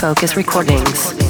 Focus Recordings.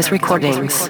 Focus Recordings.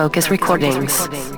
Focus Recordings.